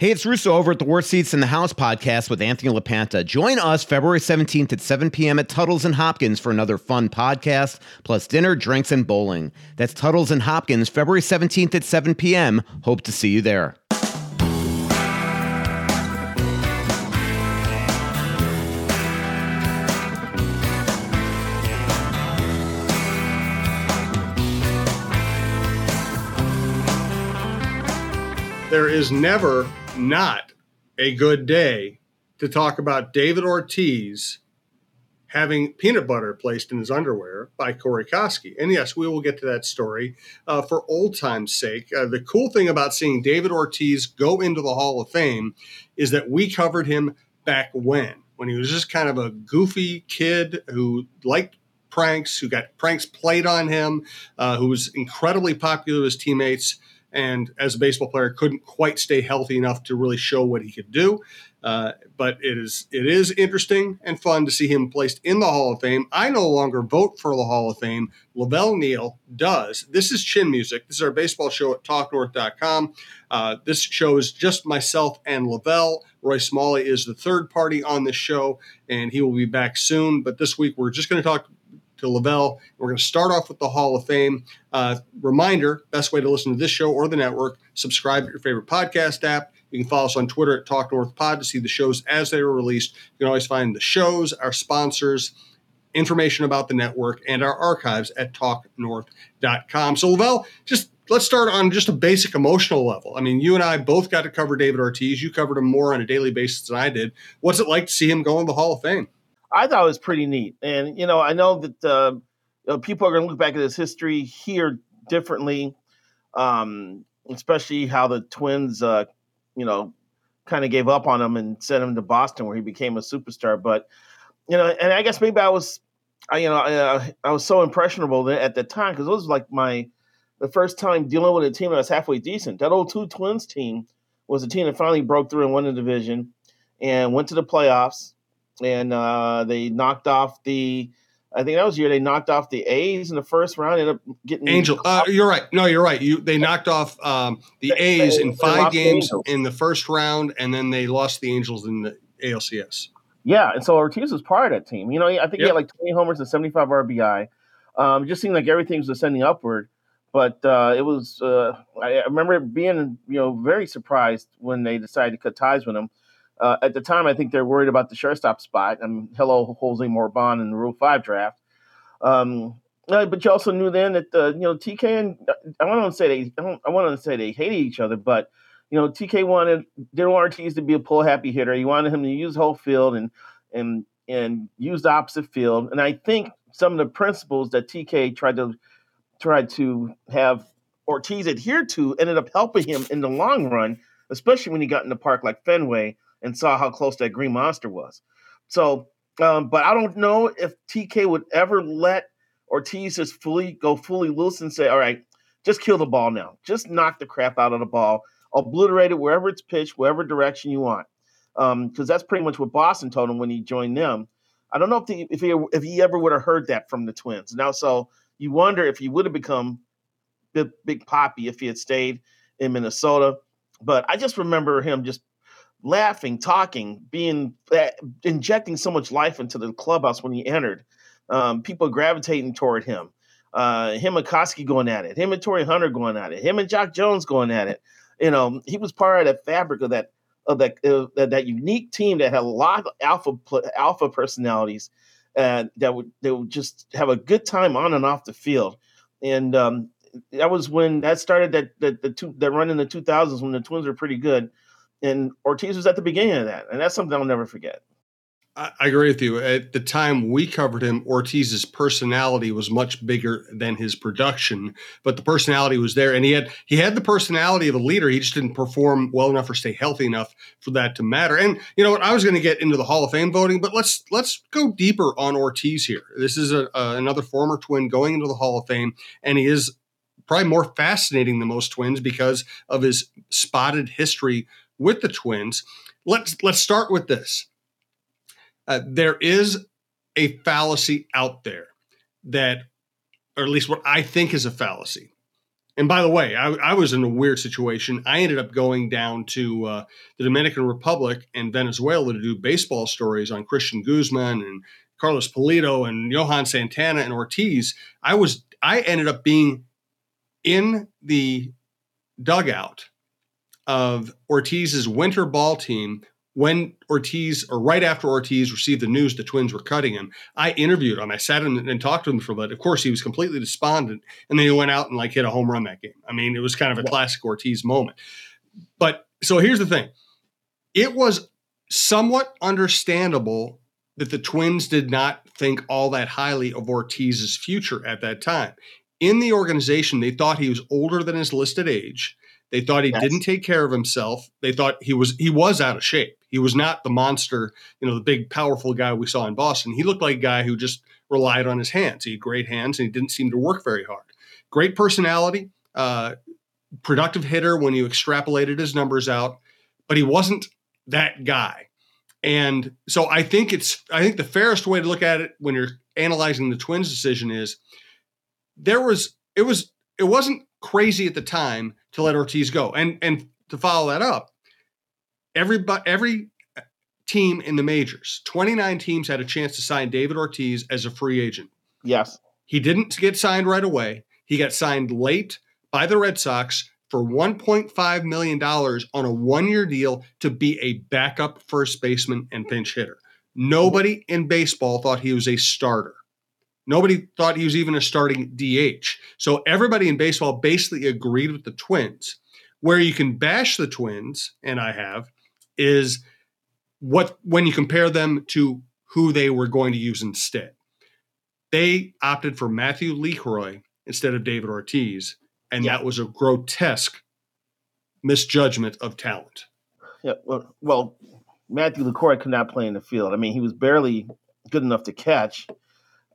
Hey, it's Russo over at the Worst Seats in the House podcast with Anthony LaPanta. Join us February 17th at 7 p.m. at Tuttles and Hopkins for another fun podcast, plus dinner, drinks, and bowling. That's Tuttles and Hopkins, February 17th at 7 p.m. Hope to see you there. There is never not a good day to talk about David Ortiz having peanut butter placed in his underwear by Corey Koskie. And yes, we will get to that story uh, for old time's sake. Uh, the cool thing about seeing David Ortiz go into the Hall of Fame is that we covered him back when, when he was just kind of a goofy kid who liked pranks, who got pranks played on him, uh, who was incredibly popular with his teammates and as a baseball player couldn't quite stay healthy enough to really show what he could do. Uh, but it is it is interesting and fun to see him placed in the Hall of Fame. I no longer vote for the Hall of Fame. Lavelle Neal does. This is Chin Music. This is our baseball show at TalkNorth.com. Uh, this show is just myself and Lavelle. Roy Smalley is the third party on this show, and he will be back soon. But this week we're just going to talk to Lavelle. We're going to start off with the Hall of Fame. Uh, reminder best way to listen to this show or the network, subscribe to your favorite podcast app. You can follow us on Twitter at Talk North Pod to see the shows as they are released. You can always find the shows, our sponsors, information about the network, and our archives at talknorth.com. So, Lavelle, just let's start on just a basic emotional level. I mean, you and I both got to cover David Ortiz. You covered him more on a daily basis than I did. What's it like to see him go in the Hall of Fame? I thought it was pretty neat. And, you know, I know that uh, you know, people are going to look back at this history here differently, um, especially how the Twins, uh, you know, kind of gave up on him and sent him to Boston where he became a superstar. But, you know, and I guess maybe I was, I, you know, I, uh, I was so impressionable at the time because it was like my, the first time dealing with a team that was halfway decent. That old two Twins team was a team that finally broke through and won the division and went to the playoffs and uh, they knocked off the. I think that was the year they knocked off the A's in the first round. Ended up getting Angel. Uh, you're right. No, you're right. You they knocked off um, the A's in five games in the first round, and then they lost the Angels in the ALCS. Yeah, and so Ortiz was part of that team. You know, I think yep. he had like 20 homers and 75 RBI. Um, it just seemed like everything was ascending upward. But uh, it was. Uh, I remember being, you know, very surprised when they decided to cut ties with him. Uh, at the time, I think they're worried about the shortstop spot. I mean, hello, Jose Morban in the Rule Five draft. Um, uh, but you also knew then that uh, you know TK and I want to say they I, don't, I want to say they hated each other, but you know TK wanted didn't want Ortiz to be a pull happy hitter. He wanted him to use whole field and and and use the opposite field. And I think some of the principles that TK tried to tried to have Ortiz adhere to ended up helping him in the long run, especially when he got in the park like Fenway and saw how close that green monster was. So, um, but I don't know if TK would ever let Ortiz just fully go fully loose and say, "All right, just kill the ball now. Just knock the crap out of the ball, obliterate it wherever it's pitched, wherever direction you want." Because um, that's pretty much what Boston told him when he joined them. I don't know if he, if he if he ever would have heard that from the Twins. Now, so you wonder if he would have become Big, Big Papi if he had stayed in Minnesota. But I just remember him just laughing, talking, being uh, injecting so much life into the clubhouse when he entered. Um, people gravitating toward him. Uh, him and Koskie going at it. Him and Torii Hunter going at it. Him and Jacque Jones going at it. You know, he was part of that fabric of that of that uh, that unique team that had a lot of alpha alpha personalities uh, that would they would just have a good time on and off the field. And um, that was when that started that that the two that run in the 2000s when the Twins were pretty good and Ortiz was at the beginning of that, and that's something I'll never forget. I, agree with you. At the time we covered him, Ortiz's personality was much bigger than his production, but the personality was there, and he had he had the personality of a leader. He just didn't perform well enough or stay healthy enough for that to matter. And you know what? I was going to get into the Hall of Fame voting, but let's let's go deeper on Ortiz here. This is a, another former Twin going into the Hall of Fame, and he is probably more fascinating than most Twins because of his spotted history with the Twins. Let's let's start with this. Uh, there is a fallacy out there that, or at least what I think is a fallacy, And by the way, I, I, was in a weird situation. I ended up going down to uh, the Dominican Republic and Venezuela to do baseball stories on Cristian Guzman and Carlos Pulido and Johan Santana and Ortiz. I was I ended up being in the dugout of Ortiz's winter ball team when Ortiz, or right after Ortiz received the news the Twins were cutting him, I interviewed him. I sat him and talked to him for a bit. Of course, he was completely despondent, and then he went out and like hit a home run that game. I mean, it was kind of a classic Ortiz moment. But so here's the thing: it was somewhat understandable that the Twins did not think all that highly of Ortiz's future at that time. In the organization, they thought he was older than his listed age. They thought he yes. didn't take care of himself. They thought he was he was out of shape. He was not the monster, you know, the big powerful guy we saw in Boston. He looked like a guy who just relied on his hands. He had great hands and he didn't seem to work very hard. Great personality, uh, productive hitter when you extrapolated his numbers out, but he wasn't that guy. And so I think it's I think the fairest way to look at it when you're analyzing the Twins decision is there was it was it wasn't crazy at the time to let Ortiz go. And and to follow that up, every every team in the majors, 29 teams had a chance to sign David Ortiz as a free agent. Yes. He didn't get signed right away. He got signed late by the Red Sox for $1.5 million on a one year deal to be a backup first baseman and pinch hitter. Nobody in baseball thought he was a starter. Nobody thought he was even a starting DH. So everybody in baseball basically agreed with the Twins. Where you can bash the Twins, and I have, is what when you compare them to who they were going to use instead. They opted for Matthew LeCroy instead of David Ortiz, and yeah. that was a grotesque misjudgment of talent. Yeah, well, well, Matthew LeCroy could not play in the field. I mean, he was barely good enough to catch.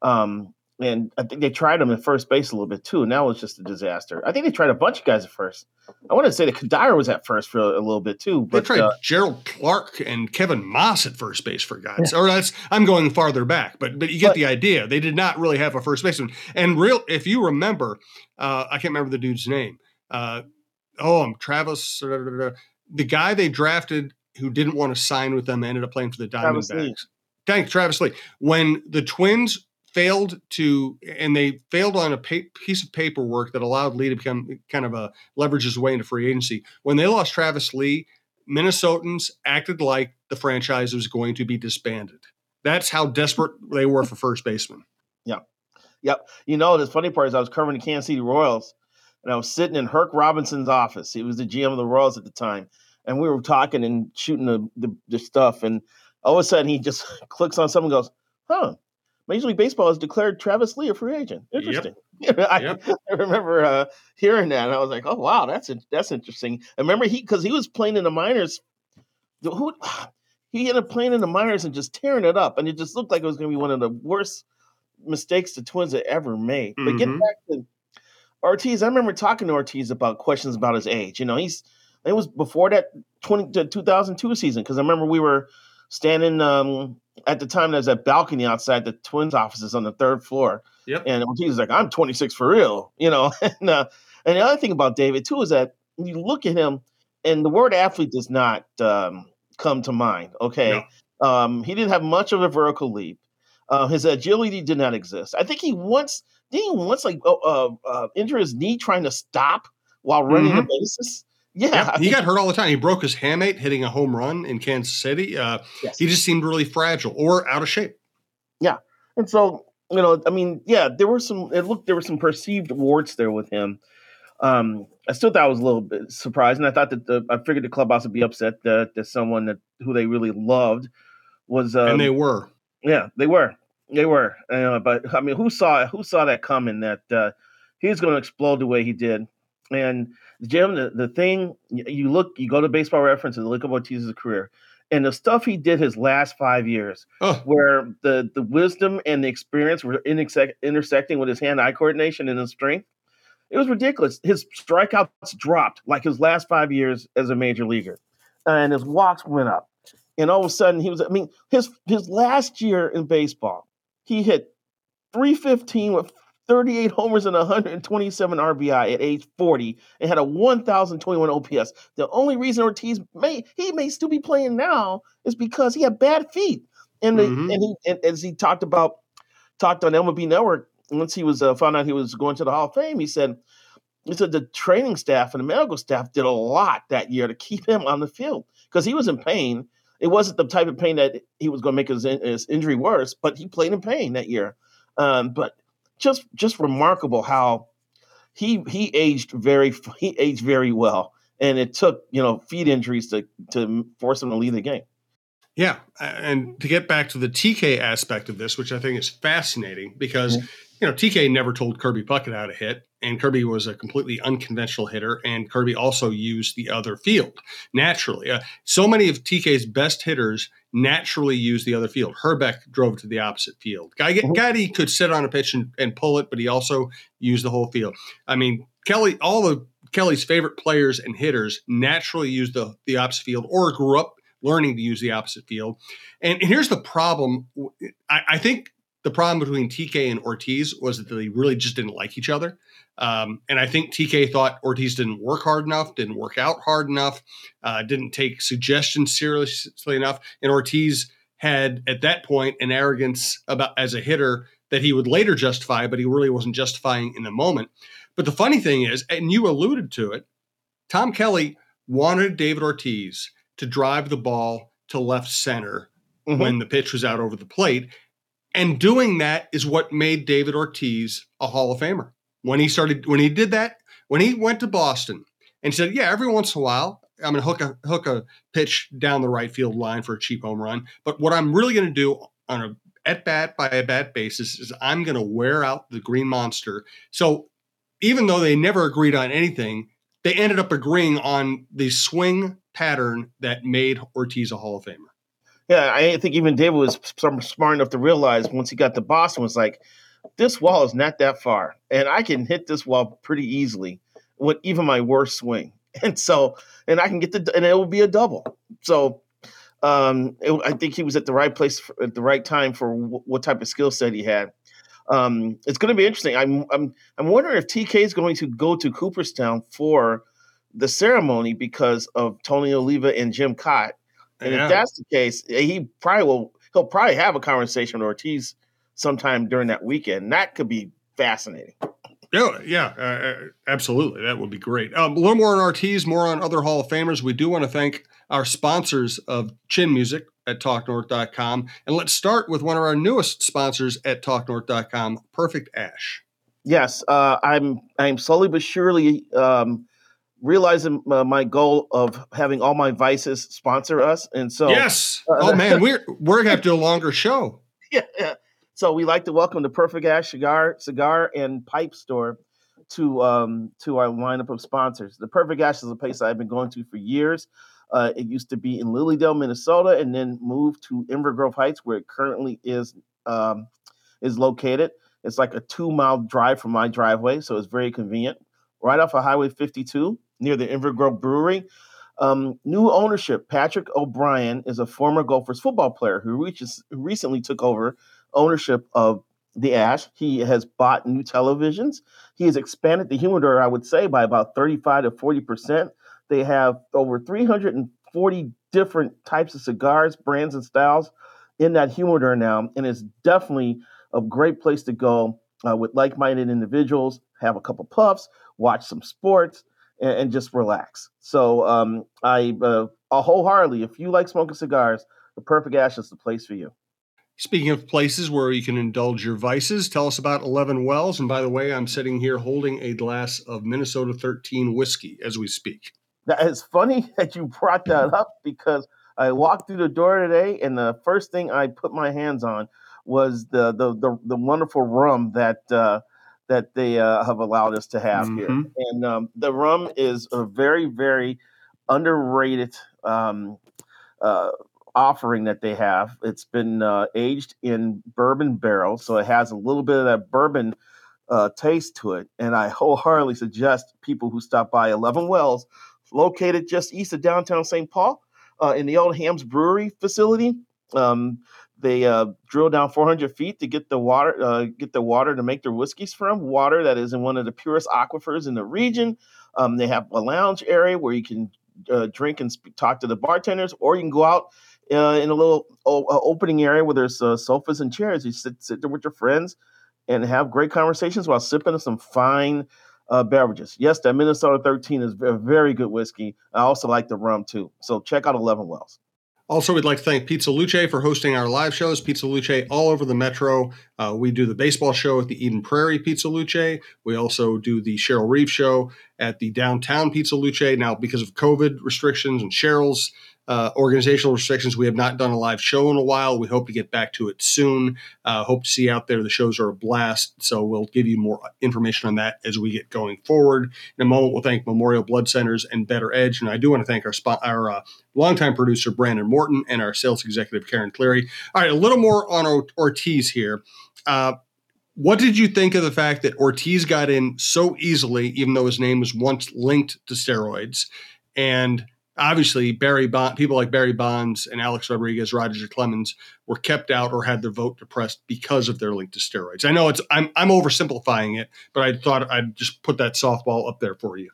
Um, and I think they tried him at first base a little bit too, and that was just a disaster. I think they tried a bunch of guys at first. I want to say that Cuddyer was at first for a, a little bit too. But, they tried uh, Jerald Clark and Kevin Maas at first base for guys. Yeah. Or that's I'm going farther back, but but you get but, the idea. They did not really have a first baseman. And real, if you remember, uh, I can't remember the dude's name. Uh, oh, I'm Travis. the guy they drafted who didn't want to sign with them ended up playing for the Diamondbacks. Thank Travis Lee. When the Twins failed to, and they failed on a pa- piece of paperwork that allowed Lee to become kind of a leverage his way into free agency. When they lost Travis Lee, Minnesotans acted like the franchise was going to be disbanded. That's how desperate they were for first baseman. Yeah. Yep. You know, the funny part is I was covering the Kansas City Royals and I was sitting in Herk Robinson's office. He was the GM of the Royals at the time. And we were talking and shooting the, the, the stuff. And all of a sudden he just clicks on something and goes, huh, Major League Baseball has declared Travis Lee a free agent. Interesting. Yep. I, yep. I, remember uh, hearing that, and I was like, "Oh wow, that's that's interesting." I remember he because he was playing in the minors. Who he ended up playing in the minors and just tearing it up, and it just looked like it was going to be one of the worst mistakes the Twins had ever made. Mm-hmm. But getting back to Ortiz, I remember talking to Ortiz about questions about his age. You know, he's it was before that 20 2002 season because I remember we were standing um, at the time there's that balcony outside the twins offices on the third floor. Yep. And he's like, I'm 26 for real, you know. and uh, and the other thing about David too is that you look at him, and the word athlete does not um, come to mind. Okay. No. Um, he didn't have much of a vertical leap. Uh, his agility did not exist. I think he once did he once like uh, uh, injure his knee trying to stop while running mm-hmm. the bases. Yeah, he got hurt all the time. He broke his hamate hitting a home run in Kansas City. Uh, yes. He just seemed really fragile or out of shape. Yeah, and so you know, I mean, yeah, there were some. It looked there were some perceived warts there with him. Um, I still thought I was a little bit surprised, and I thought that the I figured the clubhouse would be upset that, that someone that who they really loved was. Um, and they were. Yeah, they were. They were. Uh, but I mean, who saw who saw that coming? That uh, he was going to explode the way he did, and Jim, the, the thing you look, you go to Baseball Reference and look at Ortiz's career, and the stuff he did his last five years, oh. where the the wisdom and the experience were intersecting with his hand-eye coordination and his strength, it was ridiculous. His strikeouts dropped like his last five years as a major leaguer, and his walks went up. And all of a sudden, he was. I mean, his his last year in baseball, he hit 315 with 38 homers and 127 RBI at age 40 and had a 1,021 OPS. The only reason Ortiz may he may still be playing now is because he had bad feet. And, the, mm-hmm. and he and as he talked about talked on MLB Network once he was uh, found out he was going to the Hall of Fame, he said he said the training staff and the medical staff did a lot that year to keep him on the field because he was in pain. It wasn't the type of pain that he was going to make his, his injury worse, but he played in pain that year. Um, but just just remarkable how he he aged very he aged very well, and it took you know feet injuries to to force him to leave the game. Yeah, and to get back to the TK aspect of this, which I think is fascinating because mm-hmm. You know TK never told Kirby Puckett how to hit, and Kirby was a completely unconventional hitter, and Kirby also used the other field naturally. Uh, so many of TK's best hitters naturally use the other field. Hrbek drove to the opposite field. Guy, mm-hmm. Could sit on a pitch and, and pull it, but he also used the whole field. I mean, Kelly, all of Kelly's favorite players and hitters naturally use the, the opposite field or grew up learning to use the opposite field. And, and here's the problem. I, I, think the problem between TK and Ortiz was that they really just didn't like each other. Um, and I think TK thought Ortiz didn't work hard enough, didn't work out hard enough, uh, didn't take suggestions seriously enough. And Ortiz had at that point an arrogance about as a hitter that he would later justify, but he really wasn't justifying in the moment. But the funny thing is, and you alluded to it, Tom Kelly wanted David Ortiz to drive the ball to left center mm-hmm. when the pitch was out over the plate. And doing that is what made David Ortiz a Hall of Famer when he started when he did that when he went to Boston and said, "Yeah, every once in a while I'm going to hook a hook a pitch down the right field line for a cheap home run, but what I'm really going to do on a at bat by a bat basis is I'm going to wear out the green monster." So even though they never agreed on anything, they ended up agreeing on the swing pattern that made Ortiz a Hall of Famer. Yeah, I think even David was smart enough to realize once he got to Boston was like, this wall is not that far, and I can hit this wall pretty easily with even my worst swing. And so, and I can get the, and it will be a double. So, um, it, I think he was at the right place for, at the right time for w- what type of skill set he had. Um, it's going to be interesting. I'm, I'm, I'm wondering if TK is going to go to Cooperstown for the ceremony because of Tony Oliva and Jim Kaat. And yeah. if that's the case, he probably will. He'll probably have a conversation with Ortiz sometime during that weekend. That could be fascinating. Yeah, yeah, uh, uh, absolutely. That would be great. Um, a little more on Ortiz, more on other Hall of Famers. We do want to thank our sponsors of Chin Music at TalkNorth.com. And let's start with one of our newest sponsors at TalkNorth.com, Perfect Ash. Yes, uh, I'm I'm slowly but surely um, realizing uh, my goal of having all my vices sponsor us, and so yes. Uh, oh man, we're we're gonna have to do a longer show. Yeah, yeah. So we like to welcome the Perfect Ash cigar, cigar and pipe store to um, to our lineup of sponsors. The Perfect Ash is a place I've been going to for years. Uh, it used to be in Lilydale, Minnesota, and then moved to Inver Grove Heights, where it currently is um, is located. It's like a two mile drive from my driveway, so it's very convenient. Right off of Highway 52 near the Inver Grove Brewery. Um, new ownership. Patrick O'Brien is a former Gophers football player who, reaches, recently took over ownership of the Ash. He has bought new televisions. He has expanded the humidor, I would say, by about 35 to 40 percent. They have over 340 different types of cigars, brands, and styles in that humidor now, and it's definitely a great place to go uh, with like-minded individuals. Have a couple puffs, watch some sports, and, and just relax. So um, I uh, wholeheartedly, if you like smoking cigars, the Perfect Ash is the place for you. Speaking of places where you can indulge your vices, tell us about 11 Wells. And by the way, I'm sitting here holding a glass of Minnesota 13 whiskey as we speak. That is funny that you brought that up because I walked through the door today, and the first thing I put my hands on was the the the, the wonderful rum that uh, that they uh, have allowed us to have mm-hmm. here. And um, the rum is a very very underrated um, uh, offering that they have. It's been uh, aged in bourbon barrels, so it has a little bit of that bourbon uh, taste to it. And I wholeheartedly suggest people who stop by 11 Wells, located just east of downtown St. Paul, uh, in the old Hamm's Brewery facility. Um, They uh, drill down 400 feet to get the water, uh, get the water to make their whiskeys from. Water that is in one of the purest aquifers in the region. Um, they have a lounge area where you can uh, drink and speak, talk to the bartenders, or you can go out uh, in a little o- opening area where there's uh, sofas and chairs. You sit sit there with your friends and have great conversations while sipping some fine uh, beverages. Yes, that Minnesota 13 is a very good whiskey. I also like the rum too. So check out 11 Wells. Also, we'd like to thank Pizza Luce for hosting our live shows. Pizza Luce all over the metro. Uh, we do the baseball show at the Eden Prairie Pizza Luce. We also do the Cheryl Reeve show at the downtown Pizza Luce. Now, because of COVID restrictions and Cheryl's uh, organizational restrictions. We have not done a live show in a while. We hope to get back to it soon. Uh, hope to see out there. The shows are a blast. So we'll give you more information on that as we get going forward. In a moment, we'll thank Memorial Blood Centers and Bettor Edge. And I do want to thank our spot, our uh, longtime producer, Brandon Morton, and our sales executive, Karen Cleary. All right, a little more on Ortiz here. Uh, what did you think of the fact that Ortiz got in so easily, even though his name was once linked to steroids? And obviously Barry Bond, people like Barry Bonds and Alex Rodriguez, Roger Clemens were kept out or had their vote depressed because of their link to steroids. I know it's I'm I'm oversimplifying it, but I thought I'd just put that softball up there for you.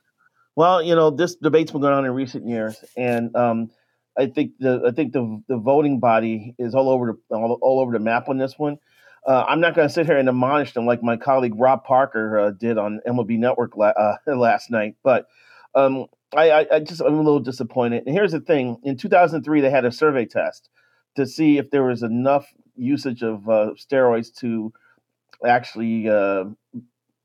Well, you know, this debate's been going on in recent years, and um, I think the I think the the voting body is all over the all, all over the map on this one. Uh, I'm not going to sit here and admonish them like my colleague Rob Parker uh, did on MLB Network la- uh, last night, but um, I, I, I just I'm a little disappointed. And here's the thing: in 2003, they had a survey test to see if there was enough usage of uh, steroids to actually uh,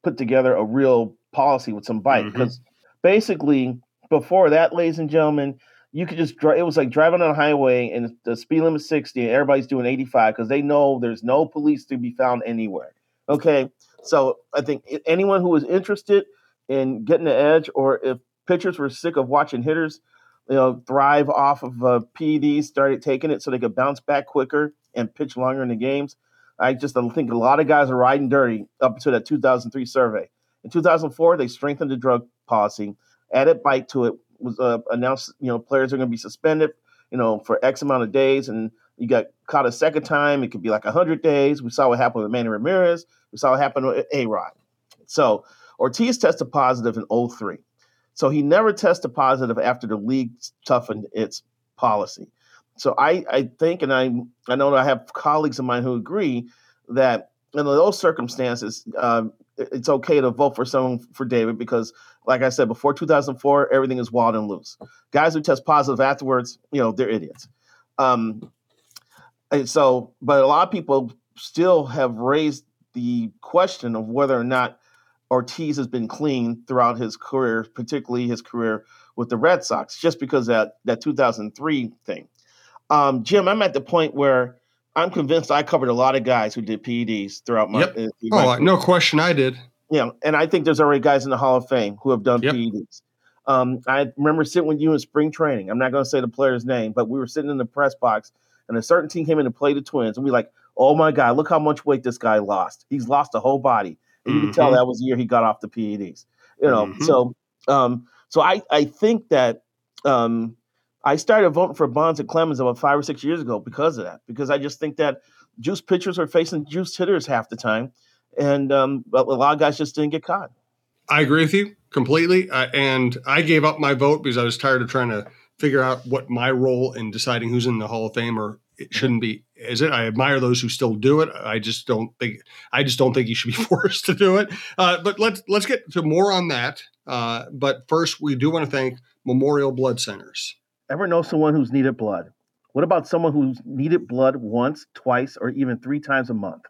put together a real policy with some bite. Because mm-hmm. basically, before that, ladies and gentlemen, you could just drive. It was like driving on a highway and the speed limit 60, and everybody's doing 85 because they know there's no police to be found anywhere. Okay, so I think anyone who is interested in getting the edge, or if pitchers were sick of watching hitters, you know, thrive off of uh, PEDs, started taking it so they could bounce back quicker and pitch longer in the games. I just think a lot of guys are riding dirty up to that 2003 survey. In 2004, they strengthened the drug policy, added bite to it, was uh, announced, you know, players are going to be suspended, you know, for X amount of days. And you got caught a second time, it could be like 100 days. We saw what happened with Manny Ramirez. We saw what happened with A-Rod. So Ortiz tested positive in 03. So he never tested positive after the league toughened its policy. So I, I think, and I, I know I have colleagues of mine who agree that in those circumstances, um, it's okay to vote for someone for David because, like I said, before 2004, everything is wild and loose. Guys who test positive afterwards, you know, they're idiots. Um, and so, but a lot of people still have raised the question of whether or not Ortiz has been clean throughout his career, particularly his career with the Red Sox, just because that that 2003 thing. Um, Jim, I'm at the point where I'm convinced I covered a lot of guys who did PEDs throughout my. Yep. Uh, my oh, no question, I did. Yeah, and I think there's already guys in the Hall of Fame who have done yep. PEDs. Um, I remember sitting with you in spring training. I'm not going to say the player's name, but we were sitting in the press box, and a certain team came in to play the Twins, and we like, oh my god, look how much weight this guy lost. He's lost a whole body. And you can tell mm-hmm. that was the year he got off the PEDs. You know, mm-hmm. so um, so I I think that um, I started voting for Bonds and Clemens about five or six years ago because of that. Because I just think that juice pitchers are facing juice hitters half the time, and um, a lot of guys just didn't get caught. I agree with you completely, uh, and I gave up my vote because I was tired of trying to figure out what my role in deciding who's in the Hall of Fame or it shouldn't be is it? I admire those who still do it. I just don't think i just don't think you should be forced to do it. Uh, but let's let's get to more on that. Uh, but first we do want to thank memorial blood centers. Ever know someone who's needed blood? What about someone who's needed blood once twice or even three times a month?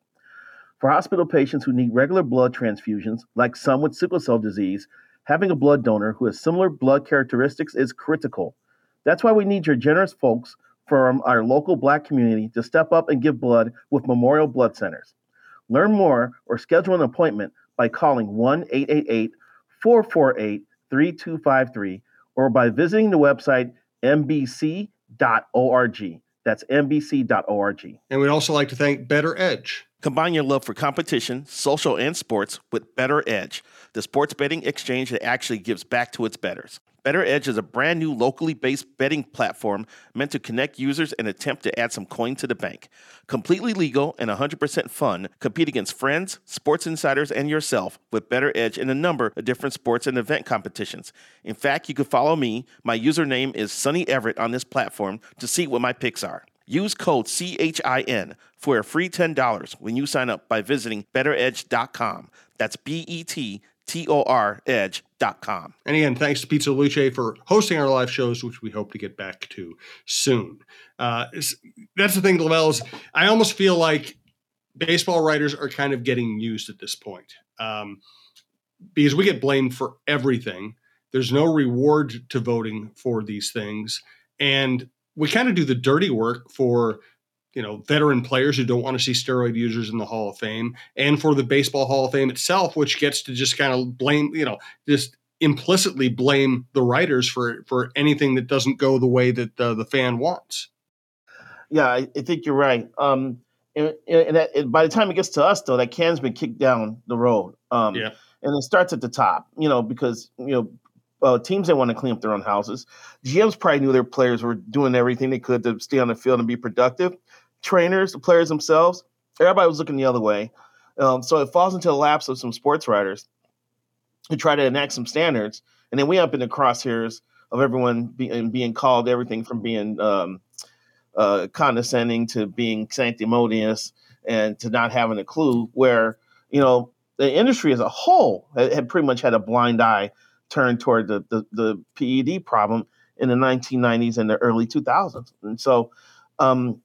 For hospital patients who need regular blood transfusions like some with sickle cell disease having a blood donor who has similar blood characteristics is critical. That's why we need your generous folks from our local black community to step up and give blood with Memorial Blood Centers. Learn more or schedule an appointment by calling 1 888 448 3253 or by visiting the website mbc.org. That's mbc.org. And we'd also like to thank Bettor Edge. Combine your love for competition, social, and sports with Bettor Edge, the sports betting exchange that actually gives back to its betters. Bettor Edge is a brand new locally based betting platform meant to connect users and attempt to add some coin to the bank. Completely legal and 100% fun, compete against friends, sports insiders, and yourself with Bettor Edge in a number of different sports and event competitions. In fact, you can follow me. My username is Sunny Everett on this platform to see what my picks are. Use code CHIN for a free $10 when you sign up by visiting bettoredge.com. That's B E T T O R edge.com. And again, thanks to Pizza Luce for hosting our live shows, which we hope to get back to soon. Uh, that's the thing, Lavelle, is I almost feel like baseball writers are kind of getting used at this point um, because we get blamed for everything. There's no reward to voting for these things. And we kind of do the dirty work for you know veteran players who don't want to see steroid users in the Hall of Fame, and for the Baseball Hall of Fame itself, which gets to just kind of blame you know just implicitly blame the writers for for anything that doesn't go the way that uh, the fan wants. Yeah, I, I think you're right. Um, and, and, that, and, by the time it gets to us, though, that can's been kicked down the road. Um, yeah. And it starts at the top, you know, because you know uh, teams that want to clean up their own houses. GMs probably knew their players were doing everything they could to stay on the field and be productive. Trainers, the players themselves, everybody was looking the other way. Um, so it falls into the laps of some sports writers who try to enact some standards, and then we end up in the crosshairs of everyone being, being called everything from being um, uh, condescending to being sanctimonious and to not having a clue. Where you know the industry as a whole had pretty much had a blind eye turned toward the, the, the PED problem in the 1990s and the early 2000s. And so, um,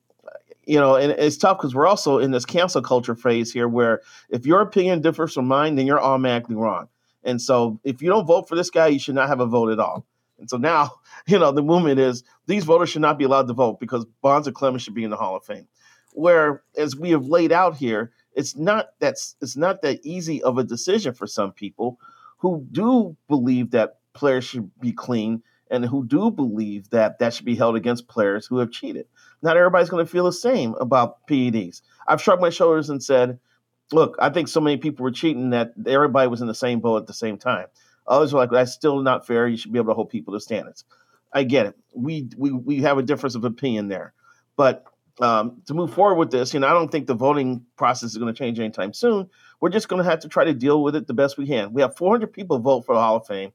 you know, and it's tough because we're also in this cancel culture phase here where if your opinion differs from mine, then you're automatically wrong. And so if you don't vote for this guy, you should not have a vote at all. And so now, you know, the movement is these voters should not be allowed to vote because Bonds and Clemens should be in the Hall of Fame. Where, as we have laid out here, it's not that's it's not that easy of a decision for some people who do believe that players should be clean and who do believe that that should be held against players who have cheated. Not everybody's going to feel the same about PEDs. I've shrugged my shoulders and said, look, I think so many people were cheating that everybody was in the same boat at the same time. Others were like, that's still not fair. You should be able to hold people to standards. I get it. We we we have a difference of opinion there. But um, to move forward with this, you know, I don't think the voting process is going to change anytime soon. We're just going to have to try to deal with it the best we can. We have 400 people vote for the Hall of Fame,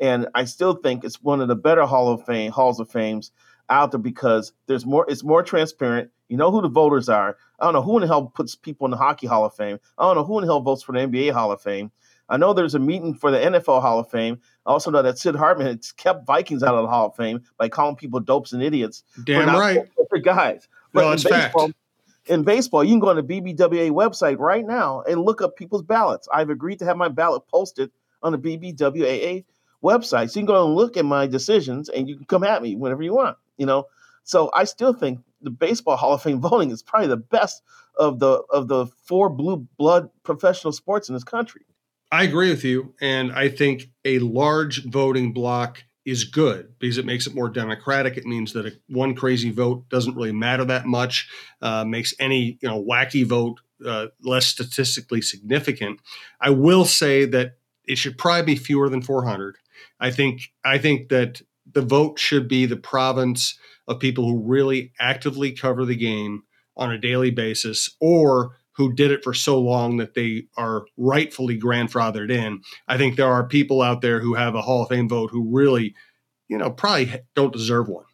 and I still think it's one of the better Hall of Fame halls of fames out there because there's more. It's more transparent. You know who the voters are. I don't know who in the hell puts people in the Hockey Hall of Fame. I don't know who in the hell votes for the NBA Hall of Fame. I know there's a meeting for the NFL Hall of Fame. I also know that Sid Hartman has kept Vikings out of the Hall of Fame by calling people dopes and idiots. Damn right. For guys. But no, it's baseball, fact. In baseball, you can go on the BBWA website right now and look up people's ballots. I've agreed to have my ballot posted on the BBWAA website. So you can go and look at my decisions and you can come at me whenever you want, you know. So I still think the baseball Hall of Fame voting is probably the best of the of the four blue blood professional sports in this country. I agree with you. And I think a large voting block is good because it makes it more democratic. It means that a, one crazy vote doesn't really matter that much, uh, makes any you know wacky vote uh, less statistically significant. I will say that it should probably be fewer than 400. I think I think that the vote should be the province of people who really actively cover the game on a daily basis or who did it for so long that they are rightfully grandfathered in. I think there are people out there who have a Hall of Fame vote who really, you know, probably don't deserve one.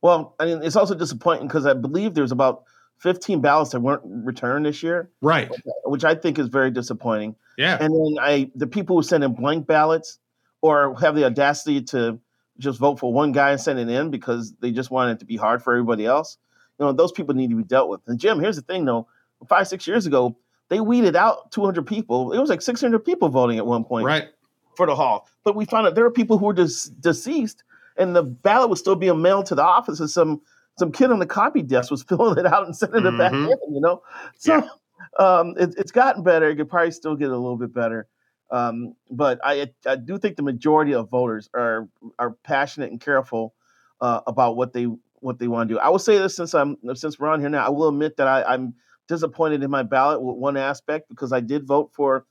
Well, I mean, it's also disappointing because I believe there's about 15 ballots that weren't returned this year. Right. Which I think is very disappointing. Yeah. And then I, the people who send in blank ballots or have the audacity to just vote for one guy and send it in because they just want it to be hard for everybody else, you know, those people need to be dealt with. And Jim, here's the thing though five, six years ago, they weeded out 200 people. It was like 600 people voting at one point right. for the hall. But we found out there are people who were just deceased, and the ballot was still being mailed to the office, and some some kid on the copy desk was filling it out and sending mm-hmm. it back mm-hmm. in. You know, so yeah. um, it, it's gotten better. It could probably still get a little bit better. Um, but I I do think the majority of voters are are passionate and careful uh, about what they what they want to do. I will say this since I'm since we're on here now. I will admit that I, I'm disappointed in my ballot with one aspect because I did vote for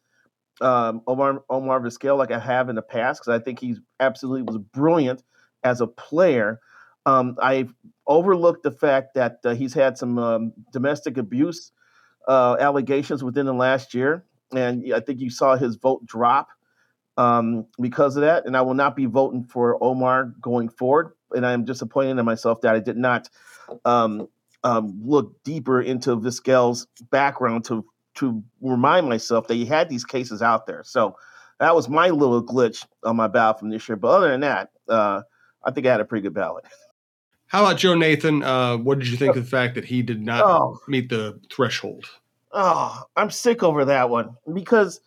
um, Omar Omar Vizquel like I have in the past because I think he absolutely was brilliant as a player. Um, I overlooked the fact that uh, he's had some um, domestic abuse uh, allegations within the last year, and I think you saw his vote drop um, because of that. And I will not be voting for Omar going forward. And I am disappointed in myself that I did not um, look deeper into Vizquel's background to to remind myself that he had these cases out there. So that was my little glitch on my ballot from this year. But other than that, uh, I think I had a pretty good ballot. How about Joe Nathan? Uh, what did you think of the fact that he did not oh. meet the threshold? Oh, I'm sick over that one because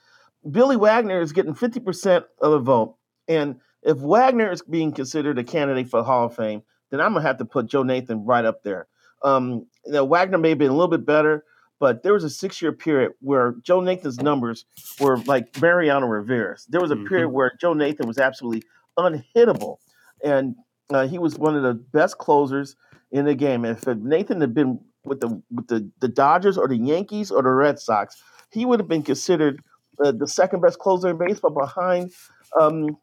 Billy Wagner is getting 50% of the vote. And if Wagner is being considered a candidate for Hall of Fame, then I'm going to have to put Joe Nathan right up there. Um, you know, Wagner may have been a little bit better, but there was a six year period where Joe Nathan's numbers were like Mariano Rivera's. There was a mm-hmm. period where Joe Nathan was absolutely unhittable. And uh, he was one of the best closers in the game. If Nathan had been with the with the, the Dodgers or the Yankees or the Red Sox, he would have been considered uh, the second best closer in baseball behind um,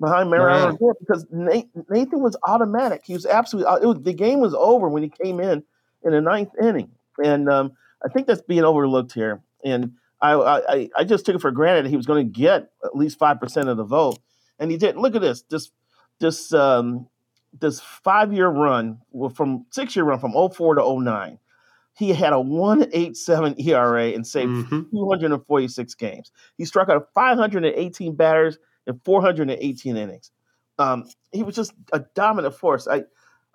behind Mariano wow. because Nathan was automatic. He was absolutely uh, was, the game was over when he came in in the ninth inning, and um, I think that's being overlooked here. And I, I I just took it for granted he was going to get at least five percent of the vote, and he didn't. Look at this this this um, this five year run from six year run from 04 to 09 he had a 187 ERA and saved mm-hmm. 246 games. He struck out 518 batters in 418 innings. Um, he was just a dominant force. I,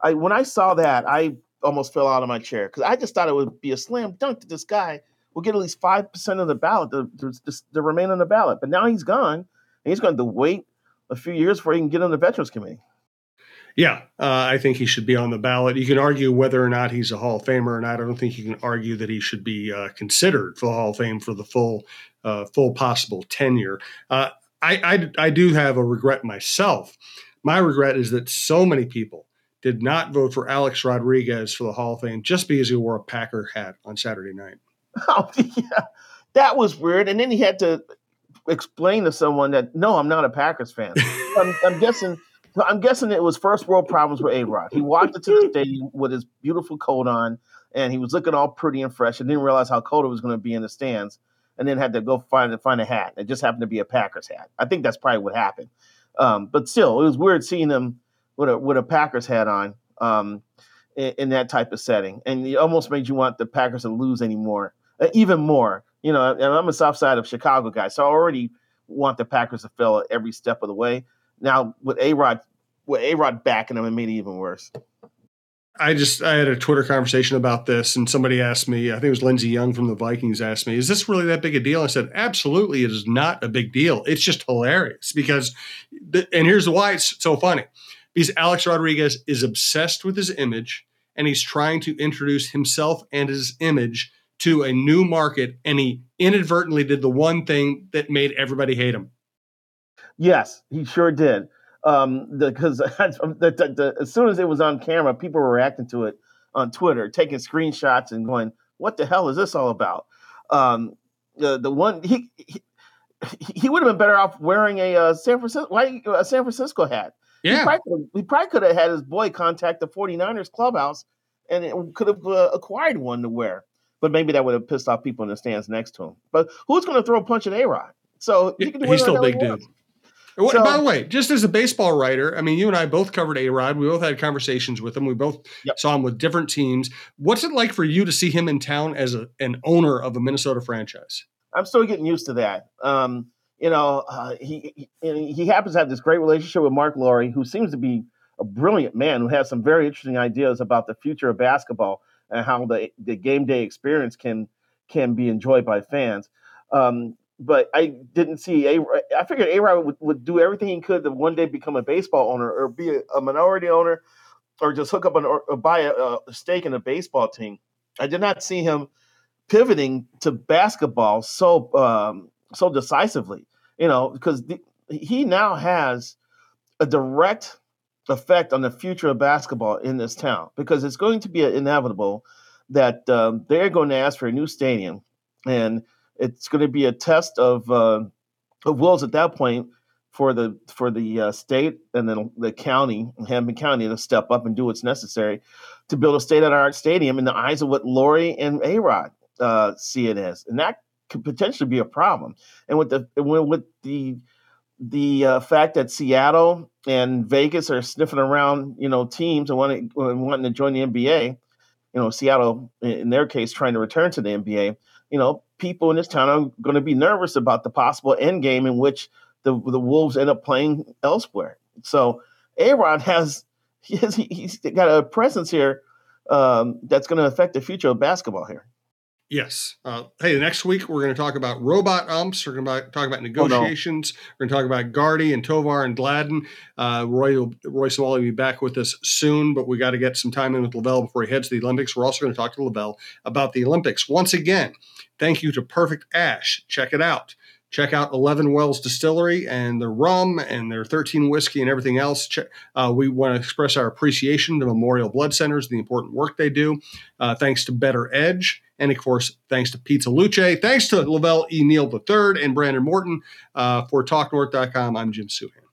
I when I saw that, I almost fell out of my chair because I just thought it would be a slam dunk that this guy will get at least five percent of the ballot to, to, to, remain on the ballot. But now he's gone, and he's going to wait a few years before he can get on the Veterans Committee. Yeah, uh, I think he should be on the ballot. You can argue whether or not he's a Hall of Famer, and I don't think you can argue that he should be uh, considered for the Hall of Fame for the full, uh, full possible tenure. I, I, I do have a regret myself. My regret is that so many people did not vote for Alex Rodriguez for the Hall of Fame just because he wore a Packer hat on Saturday night. Oh yeah, that was weird. And then he had to explain to someone that no, I'm not a Packers fan. I'm, I'm guessing I'm guessing it was first world problems with A Rod. He walked into the stadium with his beautiful coat on, and he was looking all pretty and fresh, and didn't realize how cold it was going to be in the stands, and then had to go find find a hat. It just happened to be a Packers hat. I think that's probably what happened. Um, but still, it was weird seeing him with a with a Packers hat on um, in, in, that type of setting, and it almost made you want the Packers to lose anymore, uh, even more. You know, and I'm a South Side of Chicago guy, so I already want the Packers to fail every step of the way. Now with A Rod, with A Rod backing them, it made it even worse. I just I had a Twitter conversation about this, and somebody asked me. I think it was Lindsey Young from the Vikings asked me, "Is this really that big a deal?" I said, "Absolutely, it is not a big deal. It's just hilarious because, the, and here's why it's so funny: because Alex Rodriguez is obsessed with his image, and he's trying to introduce himself and his image to a new market, and he inadvertently did the one thing that made everybody hate him. Yes, he sure did. Um, because as soon as it was on camera, people were reacting to it on Twitter, taking screenshots and going, "What the hell is this all about?" Um, the the one he, he he would have been better off wearing a uh, San Francisco why, a San Francisco hat. Yeah, he probably, could have had his boy contact the 49ers clubhouse and could have uh, acquired one to wear. But maybe that would have pissed off people in the stands next to him. But who's going to throw a punch at A Rod? So he he's still big dude. So, By the way, just as a baseball writer, I mean, you and I both covered A Rod. We both had conversations with him. We both yep. saw him with different teams. What's it like for you to see him in town as a, an owner of a Minnesota franchise? I'm still getting used to that. Um, you know, uh, he, he, he happens to have this great relationship with Mark Lore, who seems to be a brilliant man who has some very interesting ideas about the future of basketball and how the the game day experience can can be enjoyed by fans. Um, but I didn't see a. I figured A Rod would, would do everything he could to one day become a baseball owner or be a, a minority owner, or just hook up an, or, or buy a, a, stake in a baseball team. I did not see him pivoting to basketball so um, so decisively. You know, because the, he now has a direct effect on the future of basketball in this town because it's going to be inevitable that um, they're going to ask for a new stadium, and it's going to be a test of uh, of wills at that point for the for the uh, state and then the county, Hennepin County, to step up and do what's necessary to build a state of the art stadium in the eyes of what Lore and A Rod uh, see it as, and that could potentially be a problem. And with the with the the uh, fact that Seattle and Vegas are sniffing around, you know, teams and wanting wanting to join the NBA, you know, Seattle in their case trying to return to the NBA, you know, people in this town are going to be nervous about the possible end game in which the the Wolves end up playing elsewhere. So, Aaron has he has he's got a presence here um, that's going to affect the future of basketball here. Yes. Uh, hey, next week we're going to talk about robot umps. We're going to talk about negotiations. Oh, no. We're going to talk about Gardy and Tovar and Gladden. Uh, Roy will, Roy Smalley will be back with us soon, but we got to get some time in with LaVelle before he heads to the Olympics. We're also going to talk to LaVelle about the Olympics. Once again, thank you to Perfect Ash. Check it out check out 11 Wells Distillery and their rum and their 13 whiskey and everything else. Uh, we want to express our appreciation to Memorial Blood Centers, the important work they do. Uh, thanks to Bettor Edge. And of course, thanks to Pizza Luce. Thanks to LaVelle E. Neal III and Brandon Morton. Uh, for TalkNorth.com, I'm Jim Souhan.